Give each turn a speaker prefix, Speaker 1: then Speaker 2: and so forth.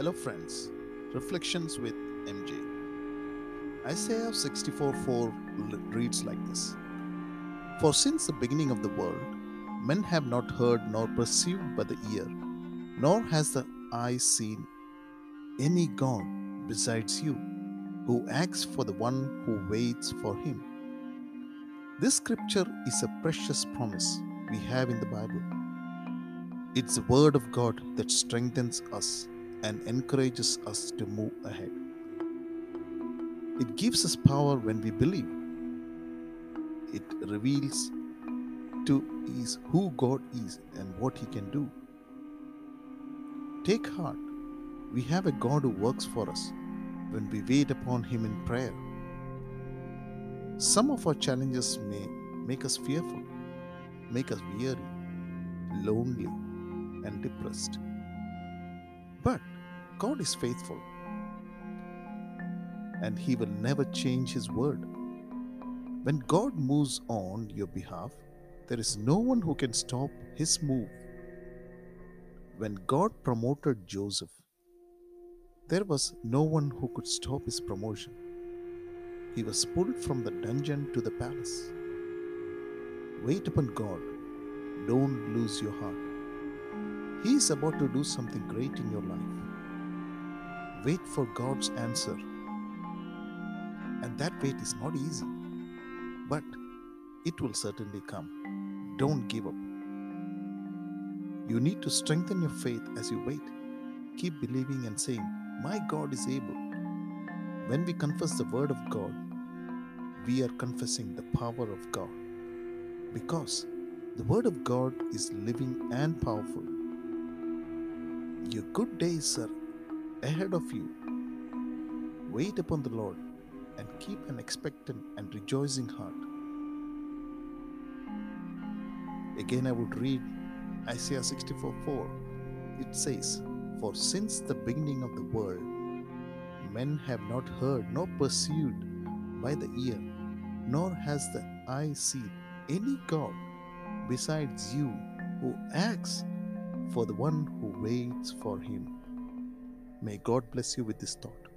Speaker 1: Hello, friends. Reflections with MJ. Isaiah 64 4 reads like this For since the beginning of the world, men have not heard nor perceived by the ear, nor has the eye seen any God besides you, who acts for the one who waits for him. This scripture is a precious promise we have in the Bible. It's the Word of God that strengthens us and encourages us to move ahead. It gives us power when we believe. It reveals to us who God is and what He can do. Take heart. We have a God who works for us when we wait upon Him in prayer. Some of our challenges may make us fearful, make us weary, lonely, and depressed. God is faithful and He will never change His word. When God moves on your behalf, there is no one who can stop His move. When God promoted Joseph, there was no one who could stop his promotion. He was pulled from the dungeon to the palace. Wait upon God. Don't lose your heart. He is about to do something great in your life. Wait for God's answer. And that wait is not easy, but it will certainly come. Don't give up. You need to strengthen your faith as you wait. Keep believing and saying, My God is able. When we confess the word of God, we are confessing the power of God. Because the word of God is living and powerful. Your good days are ahead of you. Wait upon the Lord and keep an expectant and rejoicing heart. Again, I would read Isaiah 64 4. It says, For since the beginning of the world, men have not heard nor perceived by the ear, nor has the eye seen any God besides you who acts for the one who waits for him. May God bless you with this thought.